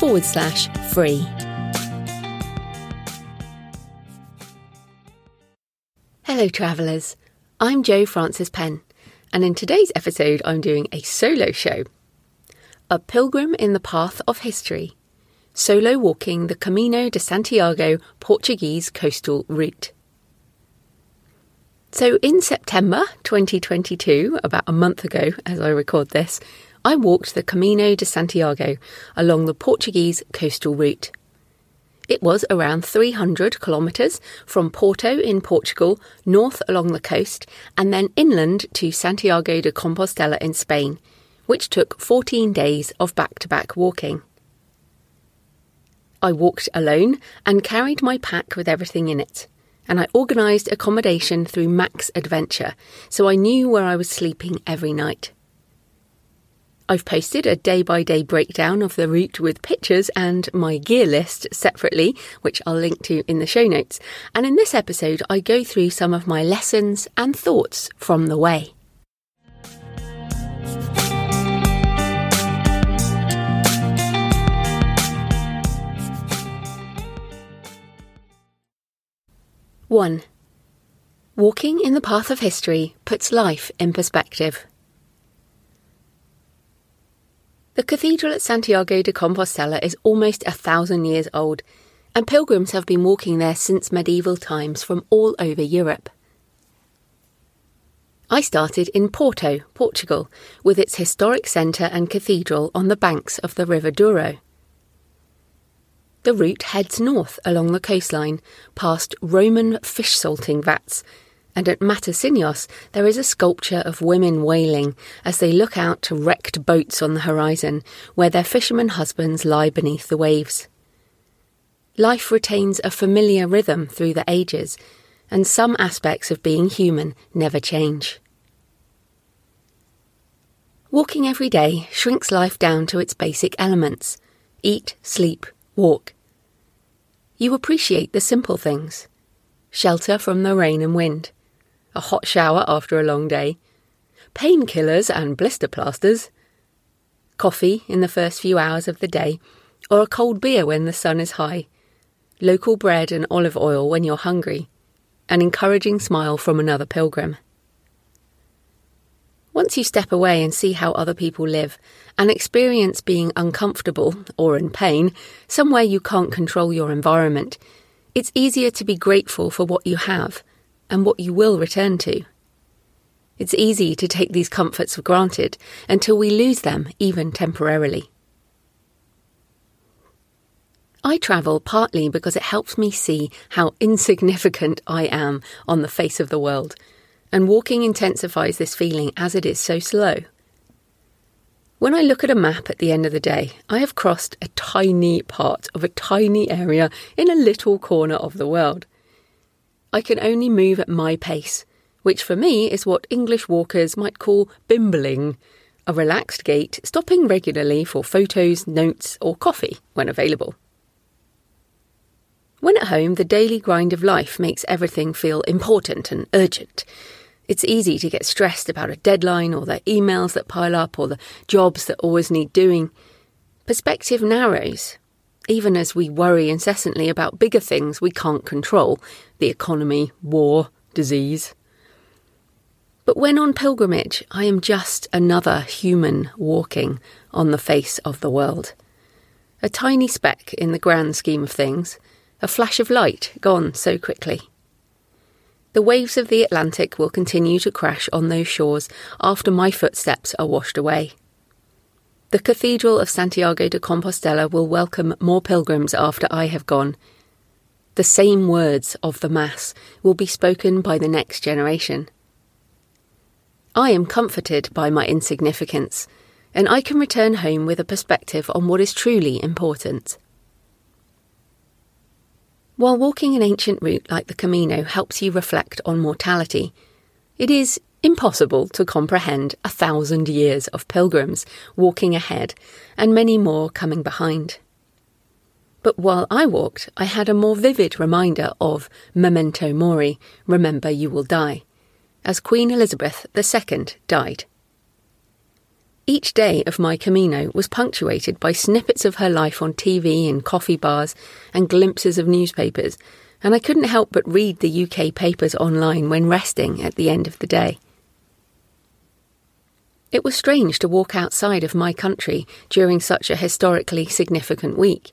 forward slash free. Hello, travellers. I'm Jo Frances Penn, and in today's episode, I'm doing a solo show. A pilgrim in the path of history, solo walking the Camino de Santiago Portuguese coastal route. So, in September 2022, about a month ago as I record this, I walked the Camino de Santiago along the Portuguese coastal route. It was around 300 kilometres from Porto in Portugal, north along the coast, and then inland to Santiago de Compostela in Spain, which took 14 days of back to back walking. I walked alone and carried my pack with everything in it, and I organised accommodation through Macs Adventure, so I knew where I was sleeping every night. I've posted a day by day breakdown of the route with pictures and my gear list separately, which I'll link to in the show notes. And in this episode, I go through some of my lessons and thoughts from the way. One. Walking in the path of history puts life in perspective. The cathedral at Santiago de Compostela is almost a thousand years old, and pilgrims have been walking there since medieval times from all over Europe. I started in Porto, Portugal, with its historic centre and cathedral on the banks of the River Douro. The route heads north along the coastline, past Roman fish salting vats and at Matosinhos there is a sculpture of women wailing as they look out to wrecked boats on the horizon where their fishermen husbands lie beneath the waves. Life retains a familiar rhythm through the ages, and some aspects of being human never change. Walking every day shrinks life down to its basic elements eat, sleep, walk. You appreciate the simple things shelter from the rain and wind a hot shower after a long day, painkillers and blister plasters, coffee in the first few hours of the day, or a cold beer when the sun is high, local bread and olive oil when you're hungry, an encouraging smile from another pilgrim. Once you step away and see how other people live and experience being uncomfortable or in pain, somewhere you can't control your environment, it's easier to be grateful for what you have and what you will return to. It's easy to take these comforts for granted until we lose them, even temporarily. I travel partly because it helps me see how insignificant I am on the face of the world, and walking intensifies this feeling as it is so slow. When I look at a map at the end of the day, I have crossed a tiny part of a tiny area in a little corner of the world. I can only move at my pace, which for me is what English walkers might call bimbling a relaxed gait, stopping regularly for photos, notes, or coffee when available. When at home, the daily grind of life makes everything feel important and urgent. It's easy to get stressed about a deadline or the emails that pile up or the jobs that always need doing. Perspective narrows, even as we worry incessantly about bigger things we can't control the economy, war, disease. But when on pilgrimage, I am just another human walking on the face of the world. A tiny speck in the grand scheme of things, a flash of light gone so quickly. The waves of the Atlantic will continue to crash on those shores after my footsteps are washed away. The Cathedral of Santiago de Compostela will welcome more pilgrims after I have gone. The same words of the Mass will be spoken by the next generation. I am comforted by my insignificance, and I can return home with a perspective on what is truly important. While walking an ancient route like the Camino helps you reflect on mortality, it is impossible to comprehend a thousand years of pilgrims walking ahead and many more coming behind. But while I walked, I had a more vivid reminder of memento mori, remember you will die, as Queen Elizabeth II died. Each day of my Camino was punctuated by snippets of her life on TV in coffee bars and glimpses of newspapers, and I couldn't help but read the UK papers online when resting at the end of the day. It was strange to walk outside of my country during such a historically significant week.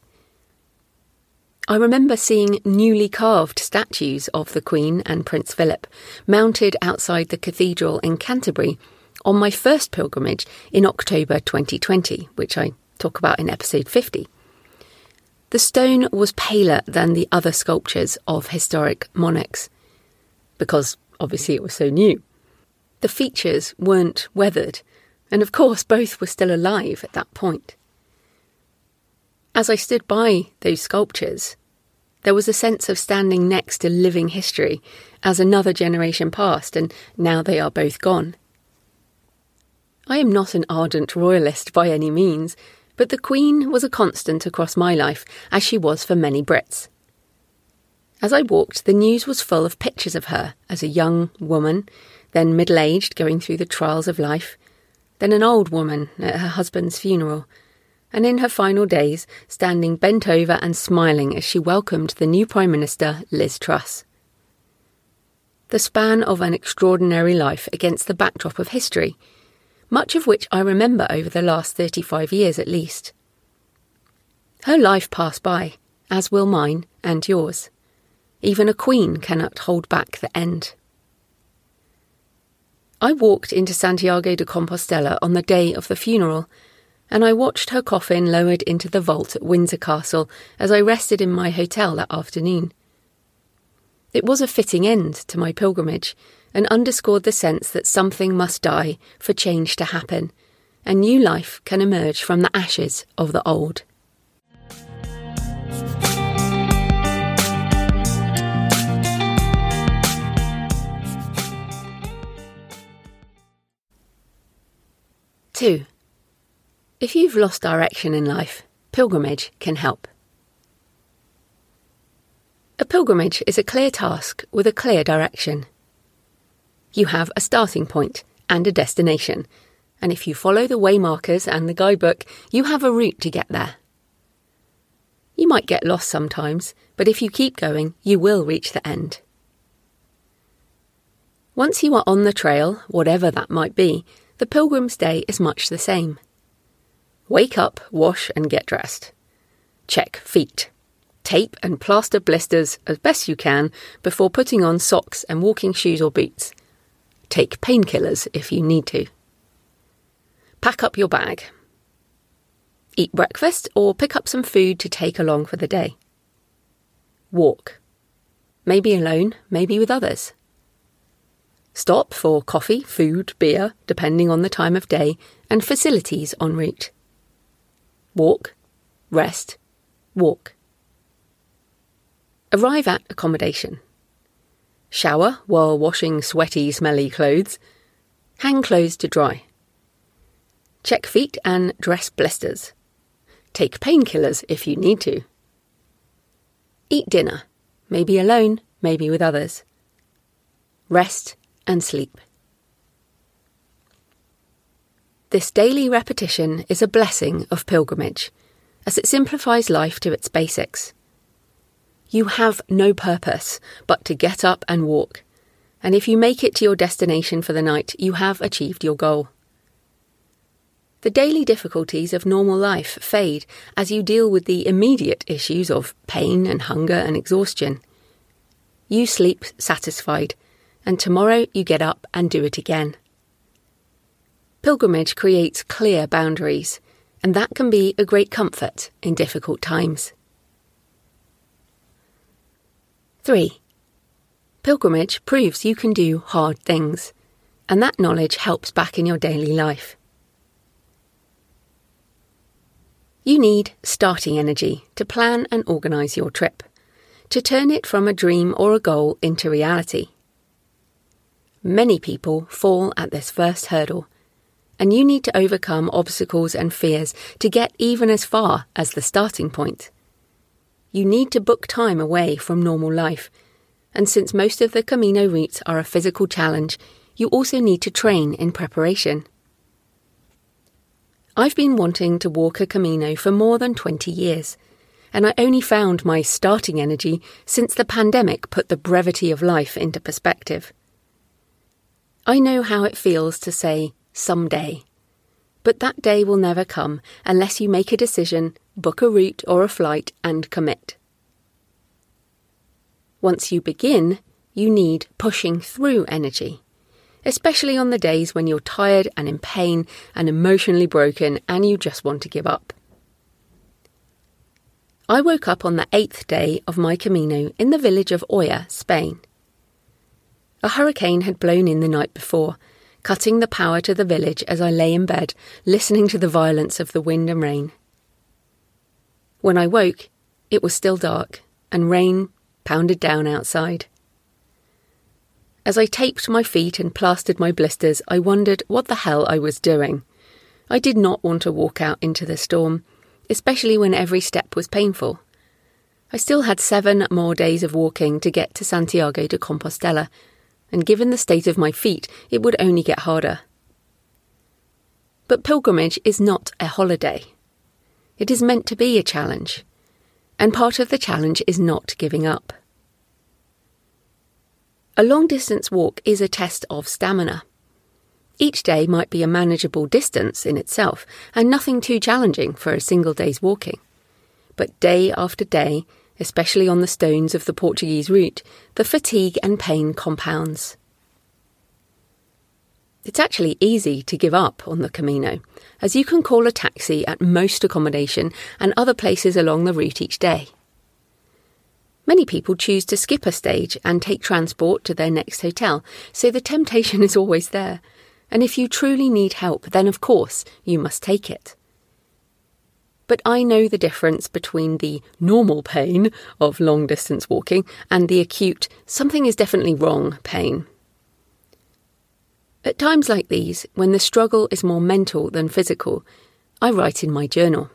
I remember seeing newly carved statues of the Queen and Prince Philip mounted outside the cathedral in Canterbury on my first pilgrimage in October 2020, which I talk about in episode 50. The stone was paler than the other sculptures of historic monarchs, because obviously it was so new. The features weren't weathered, and of course both were still alive at that point. As I stood by those sculptures, there was a sense of standing next to living history as another generation passed, and now they are both gone. I am not an ardent royalist by any means, but the Queen was a constant across my life, as she was for many Brits. As I walked, the news was full of pictures of her as a young woman, then middle aged, going through the trials of life, then an old woman at her husband's funeral, and in her final days, standing bent over and smiling as she welcomed the new Prime Minister, Liz Truss. The span of an extraordinary life against the backdrop of history much of which I remember over the last 35 years at least. Her life passed by, as will mine and yours. Even a queen cannot hold back the end. I walked into Santiago de Compostela on the day of the funeral, and I watched her coffin lowered into the vault at Windsor Castle as I rested in my hotel that afternoon. It was a fitting end to my pilgrimage, and underscored the sense that something must die for change to happen, and new life can emerge from the ashes of the old. Two. If you've lost direction in life, pilgrimage can help. A pilgrimage is a clear task with a clear direction you have a starting point and a destination. And if you follow the waymarkers and the guidebook, you have a route to get there. You might get lost sometimes, but if you keep going, you will reach the end. Once you are on the trail, whatever that might be, the pilgrim's day is much the same. Wake up, wash, and get dressed. Check feet. Tape and plaster blisters as best you can before putting on socks and walking shoes or boots. Take painkillers if you need to. Pack up your bag. Eat breakfast or pick up some food to take along for the day. Walk. Maybe alone, maybe with others. Stop for coffee, food, beer, depending on the time of day, and facilities en route. Walk, rest, walk. Arrive at accommodation. Shower while washing sweaty, smelly clothes. Hang clothes to dry. Check feet and dress blisters. Take painkillers if you need to. Eat dinner, maybe alone, maybe with others. Rest and sleep. This daily repetition is a blessing of pilgrimage, as it simplifies life to its basics. You have no purpose but to get up and walk. And if you make it to your destination for the night, you have achieved your goal. The daily difficulties of normal life fade as you deal with the immediate issues of pain and hunger and exhaustion. You sleep satisfied, and tomorrow you get up and do it again. Pilgrimage creates clear boundaries, and that can be a great comfort in difficult times. 3. Pilgrimage proves you can do hard things, and that knowledge helps back in your daily life. You need starting energy to plan and organise your trip, to turn it from a dream or a goal into reality. Many people fall at this first hurdle, and you need to overcome obstacles and fears to get even as far as the starting point. You need to book time away from normal life, and since most of the Camino routes are a physical challenge, you also need to train in preparation. I've been wanting to walk a Camino for more than 20 years, and I only found my starting energy since the pandemic put the brevity of life into perspective. I know how it feels to say, someday. But that day will never come unless you make a decision, book a route or a flight, and commit. Once you begin, you need pushing through energy especially on the days when you're tired and in pain and emotionally broken and you just want to give up. I woke up on the eighth day of my Camino in the village of Oya, Spain. A hurricane had blown in the night before, cutting the power to the village as I lay in bed, listening to the violence of the wind and rain. When I woke, it was still dark, and rain pounded down outside. As I taped my feet and plastered my blisters, I wondered what the hell I was doing. I did not want to walk out into the storm, especially when every step was painful. I still had seven more days of walking to get to Santiago de Compostela, and given the state of my feet, it would only get harder. But pilgrimage is not a holiday. It is meant to be a challenge, and part of the challenge is not giving up. A long distance walk is a test of stamina. Each day might be a manageable distance in itself and nothing too challenging for a single day's walking. But day after day, especially on the stones of the Portuguese route, the fatigue and pain compounds. It's actually easy to give up on the Camino, as you can call a taxi at most accommodation and other places along the route each day. Many people choose to skip a stage and take transport to their next hotel, so the temptation is always there. And if you truly need help, then of course you must take it. But I know the difference between the normal pain of long distance walking and the acute, something is definitely wrong pain. At times like these, when the struggle is more mental than physical, I write in my journal.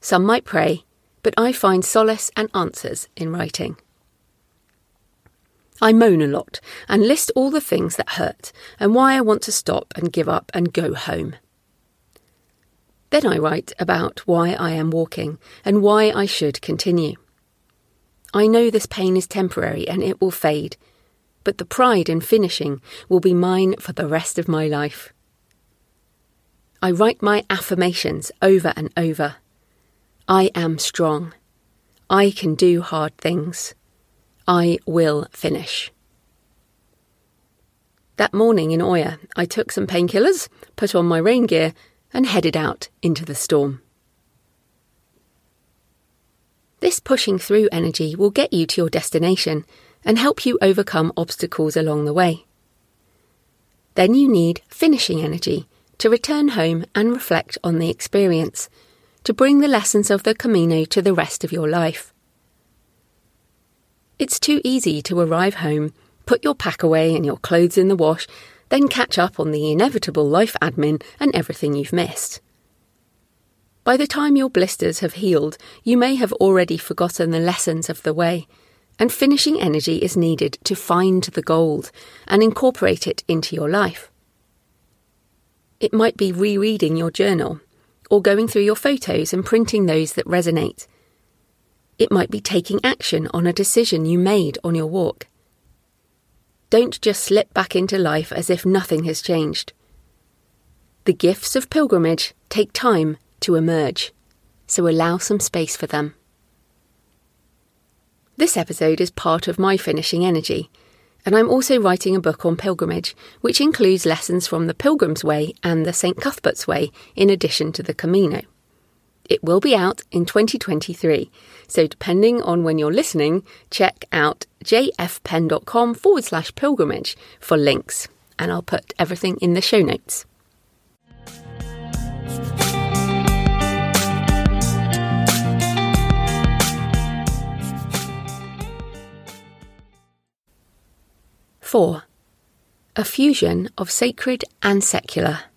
Some might pray, but I find solace and answers in writing. I moan a lot and list all the things that hurt and why I want to stop and give up and go home. Then I write about why I am walking and why I should continue. I know this pain is temporary and it will fade, but the pride in finishing will be mine for the rest of my life. I write my affirmations over and over. I am strong. I can do hard things. I will finish. That morning in Oya, I took some painkillers, put on my rain gear, and headed out into the storm. This pushing through energy will get you to your destination and help you overcome obstacles along the way. Then you need finishing energy to return home and reflect on the experience to bring the lessons of the Camino to the rest of your life. It's too easy to arrive home, put your pack away and your clothes in the wash, then catch up on the inevitable life admin and everything you've missed. By the time your blisters have healed, you may have already forgotten the lessons of the way, and finishing energy is needed to find the gold and incorporate it into your life. It might be rereading your journal or going through your photos and printing those that resonate. It might be taking action on a decision you made on your walk. Don't just slip back into life as if nothing has changed. The gifts of pilgrimage take time to emerge, so allow some space for them. This episode is part of my finishing energy and I'm also writing a book on pilgrimage, which includes lessons from the Pilgrim's Way and the St. Cuthbert's Way, in addition to the Camino. It will be out in 2023. So, depending on when you're listening, check out jfpenn.com forward slash pilgrimage for links. And I'll put everything in the show notes. Four, a fusion of sacred and secular.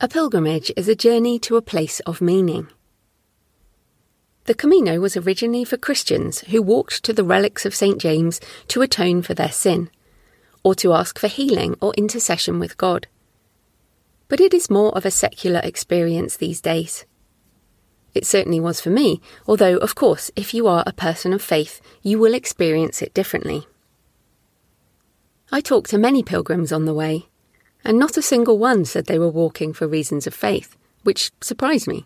A pilgrimage is a journey to a place of meaning. The Camino was originally for Christians who walked to the relics of St. James to atone for their sin, or to ask for healing or intercession with God. But it is more of a secular experience these days. It certainly was for me, although, of course, if you are a person of faith, you will experience it differently. I talked to many pilgrims on the way, and not a single one said they were walking for reasons of faith, which surprised me.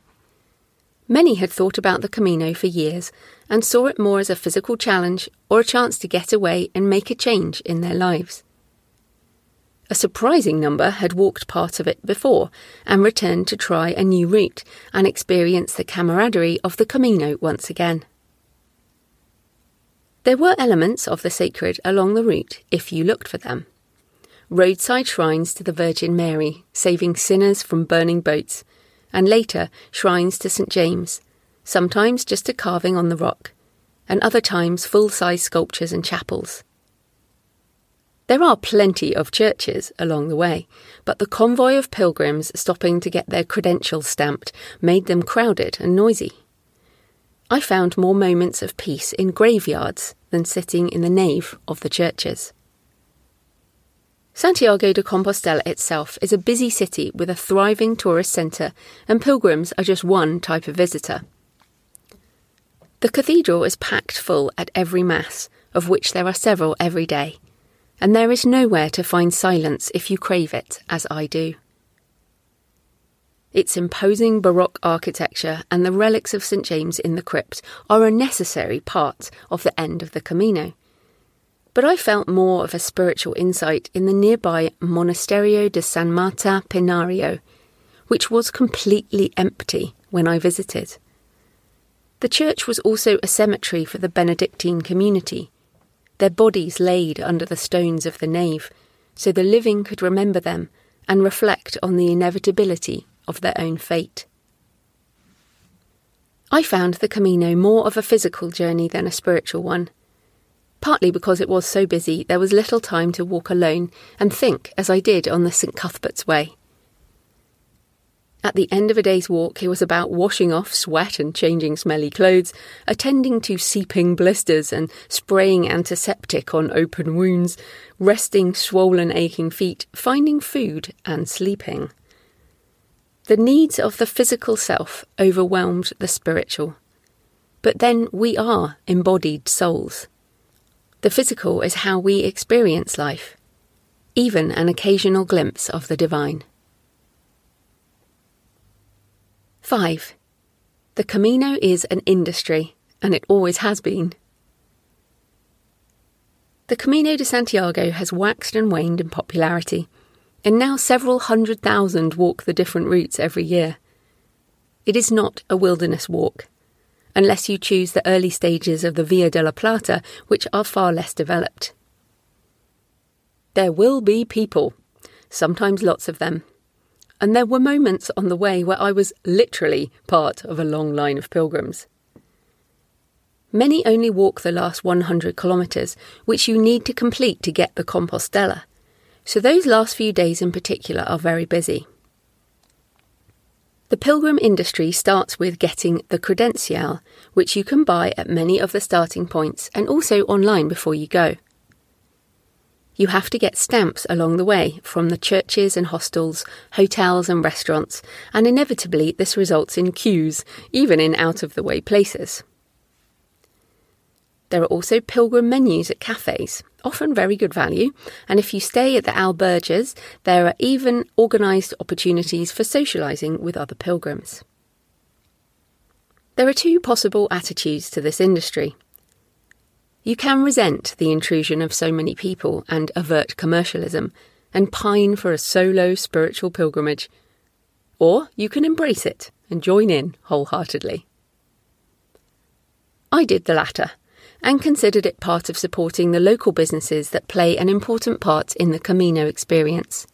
Many had thought about the Camino for years and saw it more as a physical challenge or a chance to get away and make a change in their lives. A surprising number had walked part of it before and returned to try a new route and experience the camaraderie of the Camino once again. There were elements of the sacred along the route if you looked for them. Roadside shrines to the Virgin Mary, saving sinners from burning boats, and later shrines to St. James, sometimes just a carving on the rock, and other times full size sculptures and chapels. There are plenty of churches along the way, but the convoy of pilgrims stopping to get their credentials stamped made them crowded and noisy. I found more moments of peace in graveyards than sitting in the nave of the churches. Santiago de Compostela itself is a busy city with a thriving tourist centre, and pilgrims are just one type of visitor. The cathedral is packed full at every Mass, of which there are several every day, and there is nowhere to find silence if you crave it, as I do. Its imposing Baroque architecture and the relics of St James in the crypt are a necessary part of the end of the Camino but I felt more of a spiritual insight in the nearby Monasterio de San Marta Pinario, which was completely empty when I visited. The church was also a cemetery for the Benedictine community, their bodies laid under the stones of the nave, so the living could remember them and reflect on the inevitability of their own fate. I found the Camino more of a physical journey than a spiritual one partly because it was so busy there was little time to walk alone and think as I did on the St Cuthbert's Way. At the end of a day's walk, it was about washing off sweat and changing smelly clothes, attending to seeping blisters and spraying antiseptic on open wounds, resting swollen, aching feet, finding food, and sleeping. The needs of the physical self overwhelmed the spiritual. But then we are embodied souls. The physical is how we experience life, even an occasional glimpse of the divine. 5. The Camino is an industry, and it always has been. The Camino de Santiago has waxed and waned in popularity, and now several hundred thousand walk the different routes every year. It is not a wilderness walk, unless you choose the early stages of the Via de la Plata, which are far less developed. There will be people, sometimes lots of them. And there were moments on the way where I was literally part of a long line of pilgrims. Many only walk the last 100 kilometres, which you need to complete to get the Compostela. So those last few days in particular are very busy. The pilgrim industry starts with getting the credencial, which you can buy at many of the starting points and also online before you go. You have to get stamps along the way from the churches and hostels, hotels and restaurants, and inevitably this results in queues, even in out of the way places. There are also pilgrim menus at cafes, often very good value, and if you stay at the albergues, there are even organised opportunities for socialising with other pilgrims. There are two possible attitudes to this industry. You can resent the intrusion of so many people and avert commercialism, and pine for a solo spiritual pilgrimage. Or you can embrace it and join in wholeheartedly. I did the latter and considered it part of supporting the local businesses that play an important part in the Camino experience.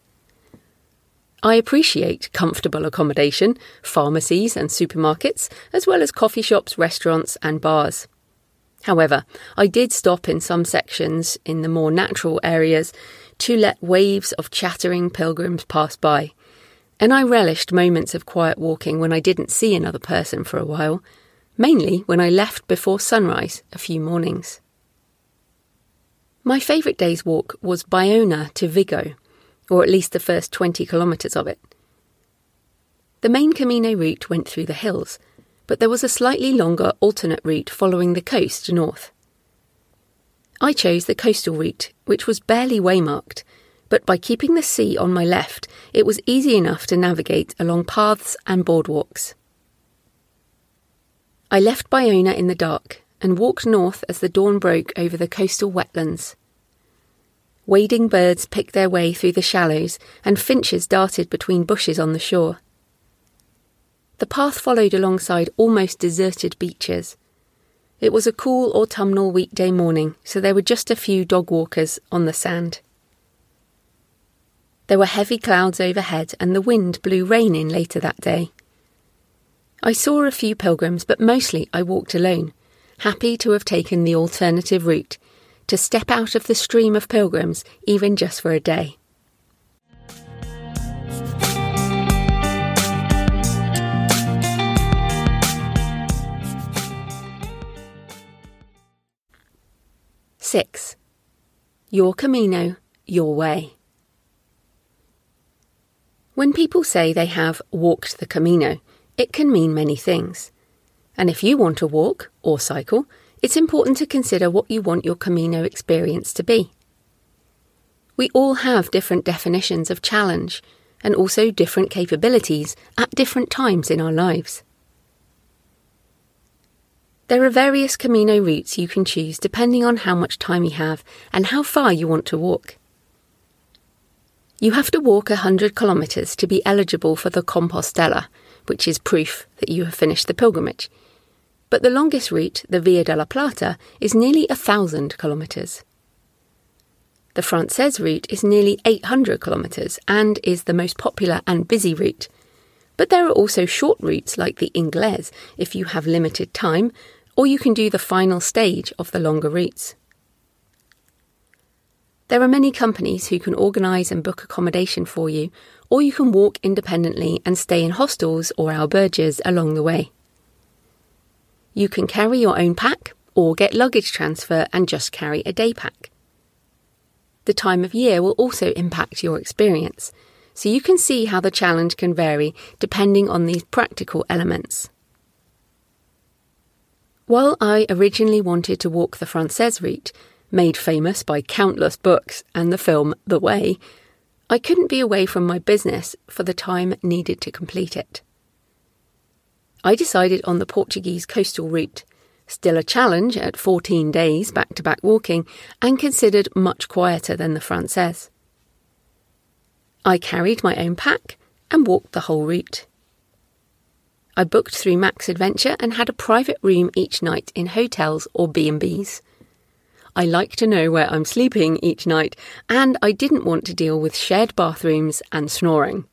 I appreciate comfortable accommodation, pharmacies and supermarkets, as well as coffee shops, restaurants, and bars. However, I did stop in some sections in the more natural areas to let waves of chattering pilgrims pass by, and I relished moments of quiet walking when I didn't see another person for a while, mainly when I left before sunrise a few mornings. My favourite day's walk was Bayona to Vigo, or at least the first 20 kilometres of it. The main Camino route went through the hills, but there was a slightly longer alternate route following the coast north. I chose the coastal route, which was barely waymarked, but by keeping the sea on my left, it was easy enough to navigate along paths and boardwalks. I left Bayona in the dark and walked north as the dawn broke over the coastal wetlands. Wading birds picked their way through the shallows, and finches darted between bushes on the shore. The path followed alongside almost deserted beaches. It was a cool autumnal weekday morning, so there were just a few dog walkers on the sand. There were heavy clouds overhead, and the wind blew rain in later that day. I saw a few pilgrims, but mostly I walked alone, happy to have taken the alternative route, to step out of the stream of pilgrims, even just for a day. Six. Your Camino, your way. When people say they have walked the Camino, it can mean many things. And if you want to walk or cycle, it's important to consider what you want your Camino experience to be. We all have different definitions of challenge and also different capabilities at different times in our lives. There are various Camino routes you can choose depending on how much time you have and how far you want to walk. You have to walk 100 kilometres to be eligible for the Compostela, which is proof that you have finished the pilgrimage. But the longest route, the Via de la Plata, is nearly a thousand kilometres. The Frances route is nearly 800 kilometres and is the most popular and busy route. But there are also short routes like the Ingles if you have limited time, or you can do the final stage of the longer routes. There are many companies who can organise and book accommodation for you, or you can walk independently and stay in hostels or albergues along the way. You can carry your own pack or get luggage transfer and just carry a day pack. The time of year will also impact your experience, so you can see how the challenge can vary depending on these practical elements. While I originally wanted to walk the Frances route, made famous by countless books and the film The Way, I couldn't be away from my business for the time needed to complete it. I decided on the Portuguese coastal route, still a challenge at 14 days back to back walking, and considered much quieter than the Frances. I carried my own pack and walked the whole route. I booked through Macs Adventure and had a private room each night in hotels or B&Bs. I like to know where I'm sleeping each night, and I didn't want to deal with shared bathrooms and snoring.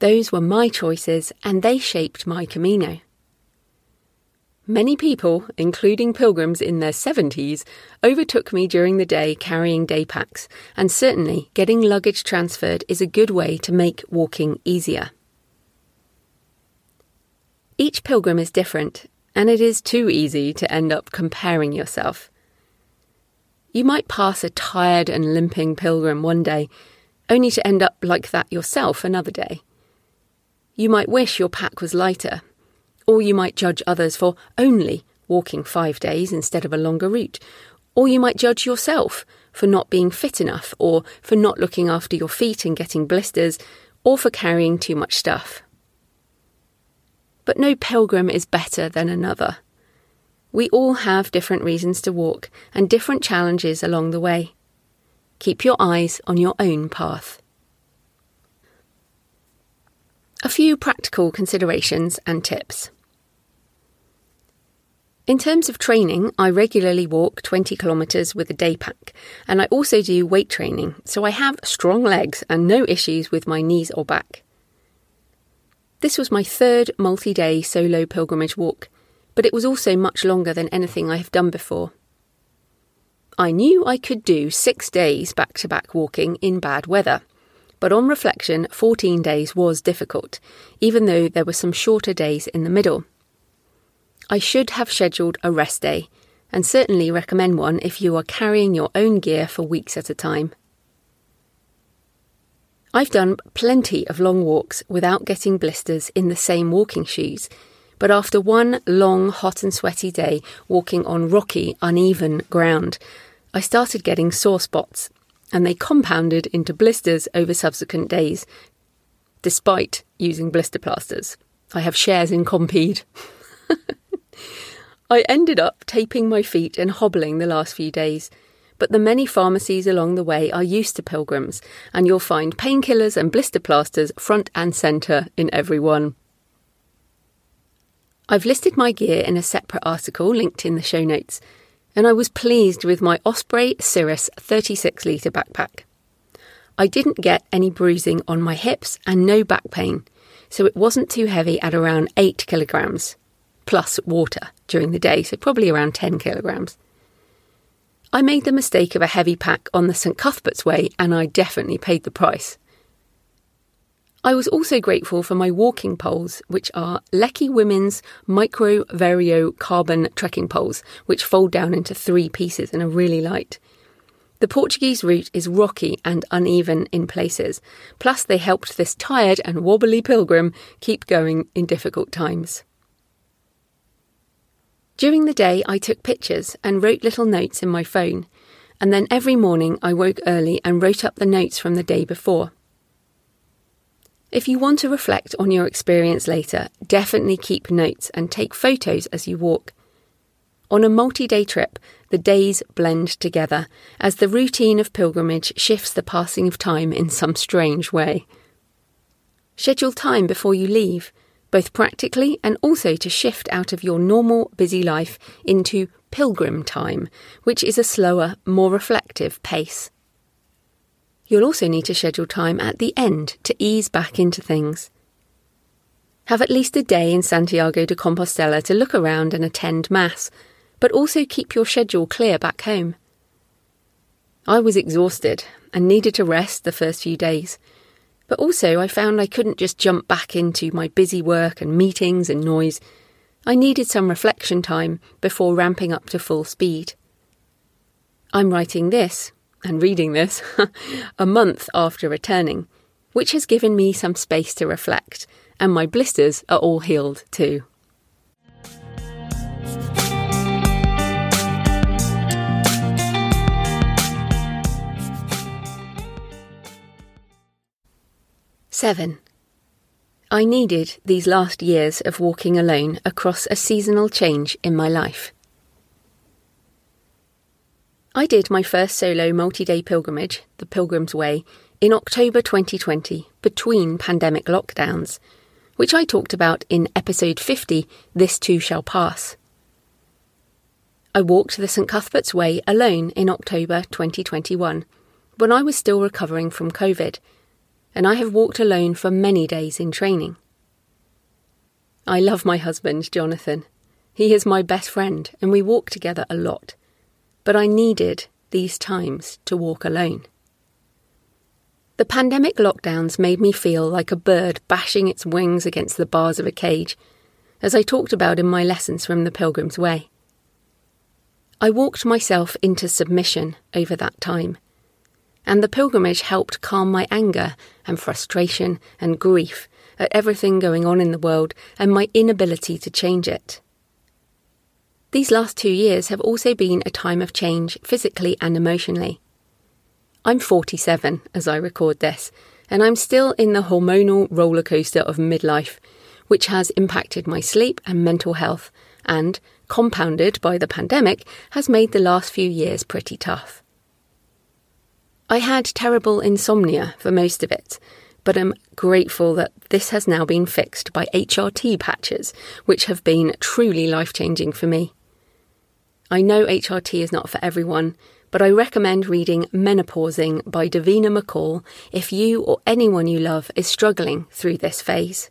Those were my choices, and they shaped my Camino. Many people, including pilgrims in their 70s, overtook me during the day carrying day packs, and certainly getting luggage transferred is a good way to make walking easier. Each pilgrim is different, and it is too easy to end up comparing yourself. You might pass a tired and limping pilgrim one day, only to end up like that yourself another day. You might wish your pack was lighter, or you might judge others for only walking five days instead of a longer route, or you might judge yourself for not being fit enough, or for not looking after your feet and getting blisters, or for carrying too much stuff but no pilgrim is better than another. We all have different reasons to walk and different challenges along the way. Keep your eyes on your own path. A few practical considerations and tips. In terms of training, I regularly walk 20 kilometres with a day pack, and I also do weight training, so I have strong legs and no issues with my knees or back. This was my third multi day solo pilgrimage walk, but it was also much longer than anything I have done before. I knew I could do six days back to back walking in bad weather, but on reflection, 14 days was difficult, even though there were some shorter days in the middle. I should have scheduled a rest day, and certainly recommend one if you are carrying your own gear for weeks at a time. I've done plenty of long walks without getting blisters in the same walking shoes, but after one long, hot and sweaty day walking on rocky, uneven ground, I started getting sore spots, and they compounded into blisters over subsequent days, despite using blister plasters. I have shares in Compeed. I ended up taping my feet and hobbling the last few days. But the many pharmacies along the way are used to pilgrims, and you'll find painkillers and blister plasters front and centre in every one. I've listed my gear in a separate article linked in the show notes, and I was pleased with my Osprey Sirrus 36 litre backpack. I didn't get any bruising on my hips and no back pain, so it wasn't too heavy at around 8 kilograms plus water during the day, so probably around 10 kilograms. I made the mistake of a heavy pack on the St Cuthbert's Way, and I definitely paid the price. I was also grateful for my walking poles, which are Leki Women's Micro Vario Carbon trekking poles, which fold down into three pieces and are really light. The Portuguese route is rocky and uneven in places, plus, they helped this tired and wobbly pilgrim keep going in difficult times. During the day, I took pictures and wrote little notes in my phone, and then every morning I woke early and wrote up the notes from the day before. If you want to reflect on your experience later, definitely keep notes and take photos as you walk. On a multi day trip, the days blend together as the routine of pilgrimage shifts the passing of time in some strange way. Schedule time before you leave both practically and also to shift out of your normal busy life into pilgrim time, which is a slower, more reflective pace. You'll also need to schedule time at the end to ease back into things. Have at least a day in Santiago de Compostela to look around and attend Mass, but also keep your schedule clear back home. I was exhausted and needed to rest the first few days but also, I found I couldn't just jump back into my busy work and meetings and noise. I needed some reflection time before ramping up to full speed. I'm writing this and reading this a month after returning, which has given me some space to reflect, and my blisters are all healed too. 7. I needed these last years of walking alone across a seasonal change in my life. I did my first solo multi day pilgrimage, the Pilgrim's Way, in October 2020 between pandemic lockdowns, which I talked about in episode 50 This Too Shall Pass. I walked the St Cuthbert's Way alone in October 2021 when I was still recovering from COVID and I have walked alone for many days in training. I love my husband, Jonathan. He is my best friend, and we walk together a lot. But I needed these times to walk alone. The pandemic lockdowns made me feel like a bird bashing its wings against the bars of a cage, as I talked about in my lessons from the Pilgrim's Way. I walked myself into submission over that time and the pilgrimage helped calm my anger and frustration and grief at everything going on in the world and my inability to change it. These last two years have also been a time of change physically and emotionally. I'm 47 as I record this, and I'm still in the hormonal roller coaster of midlife, which has impacted my sleep and mental health, and, compounded by the pandemic, has made the last few years pretty tough. I had terrible insomnia for most of it, but I'm grateful that this has now been fixed by HRT patches, which have been truly life changing for me. I know HRT is not for everyone, but I recommend reading Menopausing by Davina McCall if you or anyone you love is struggling through this phase.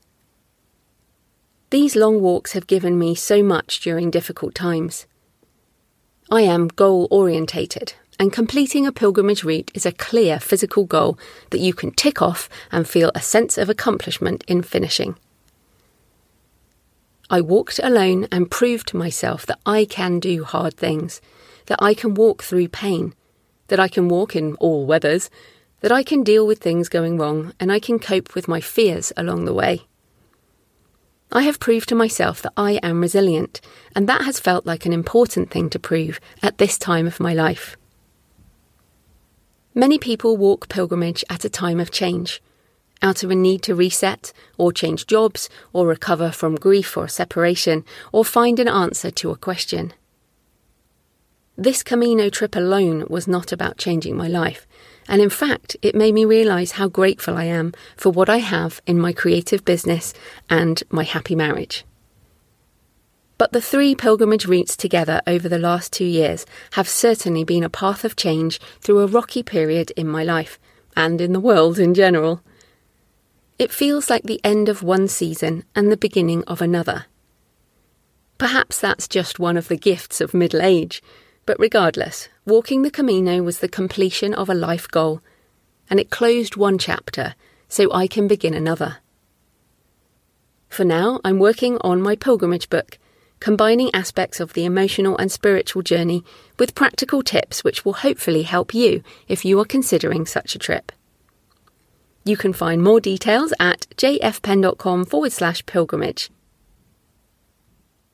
These long walks have given me so much during difficult times. I am goal orientated, and completing a pilgrimage route is a clear physical goal that you can tick off and feel a sense of accomplishment in finishing. I walked alone and proved to myself that I can do hard things, that I can walk through pain, that I can walk in all weathers, that I can deal with things going wrong, and I can cope with my fears along the way. I have proved to myself that I am resilient, and that has felt like an important thing to prove at this time of my life. Many people walk pilgrimage at a time of change, out of a need to reset, or change jobs, or recover from grief or separation, or find an answer to a question. This Camino trip alone was not about changing my life, and in fact, it made me realise how grateful I am for what I have in my creative business and my happy marriage. But the three pilgrimage routes together over the last two years have certainly been a path of change through a rocky period in my life, and in the world in general. It feels like the end of one season and the beginning of another. Perhaps that's just one of the gifts of middle age, but regardless, walking the Camino was the completion of a life goal, and it closed one chapter so I can begin another. For now, I'm working on my pilgrimage book combining aspects of the emotional and spiritual journey with practical tips which will hopefully help you if you are considering such a trip. You can find more details at jfpenn.com forward slash pilgrimage.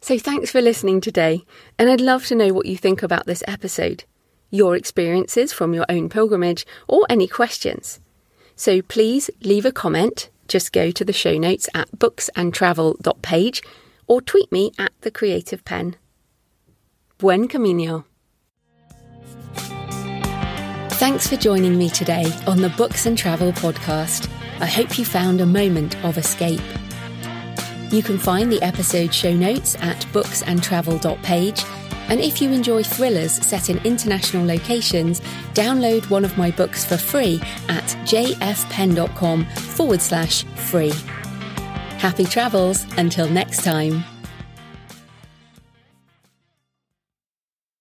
So thanks for listening today, and I'd love to know what you think about this episode, your experiences from your own pilgrimage, or any questions. So please leave a comment. Just go to the show notes at booksandtravel.page or tweet me at the Creative Penn. Buen camino. Thanks for joining me today on the Books and Travel podcast. I hope you found a moment of escape. You can find the episode show notes at booksandtravel.page. And if you enjoy thrillers set in international locations, download one of my books for free at jfpenn.com forward slash free. Happy travels until next time.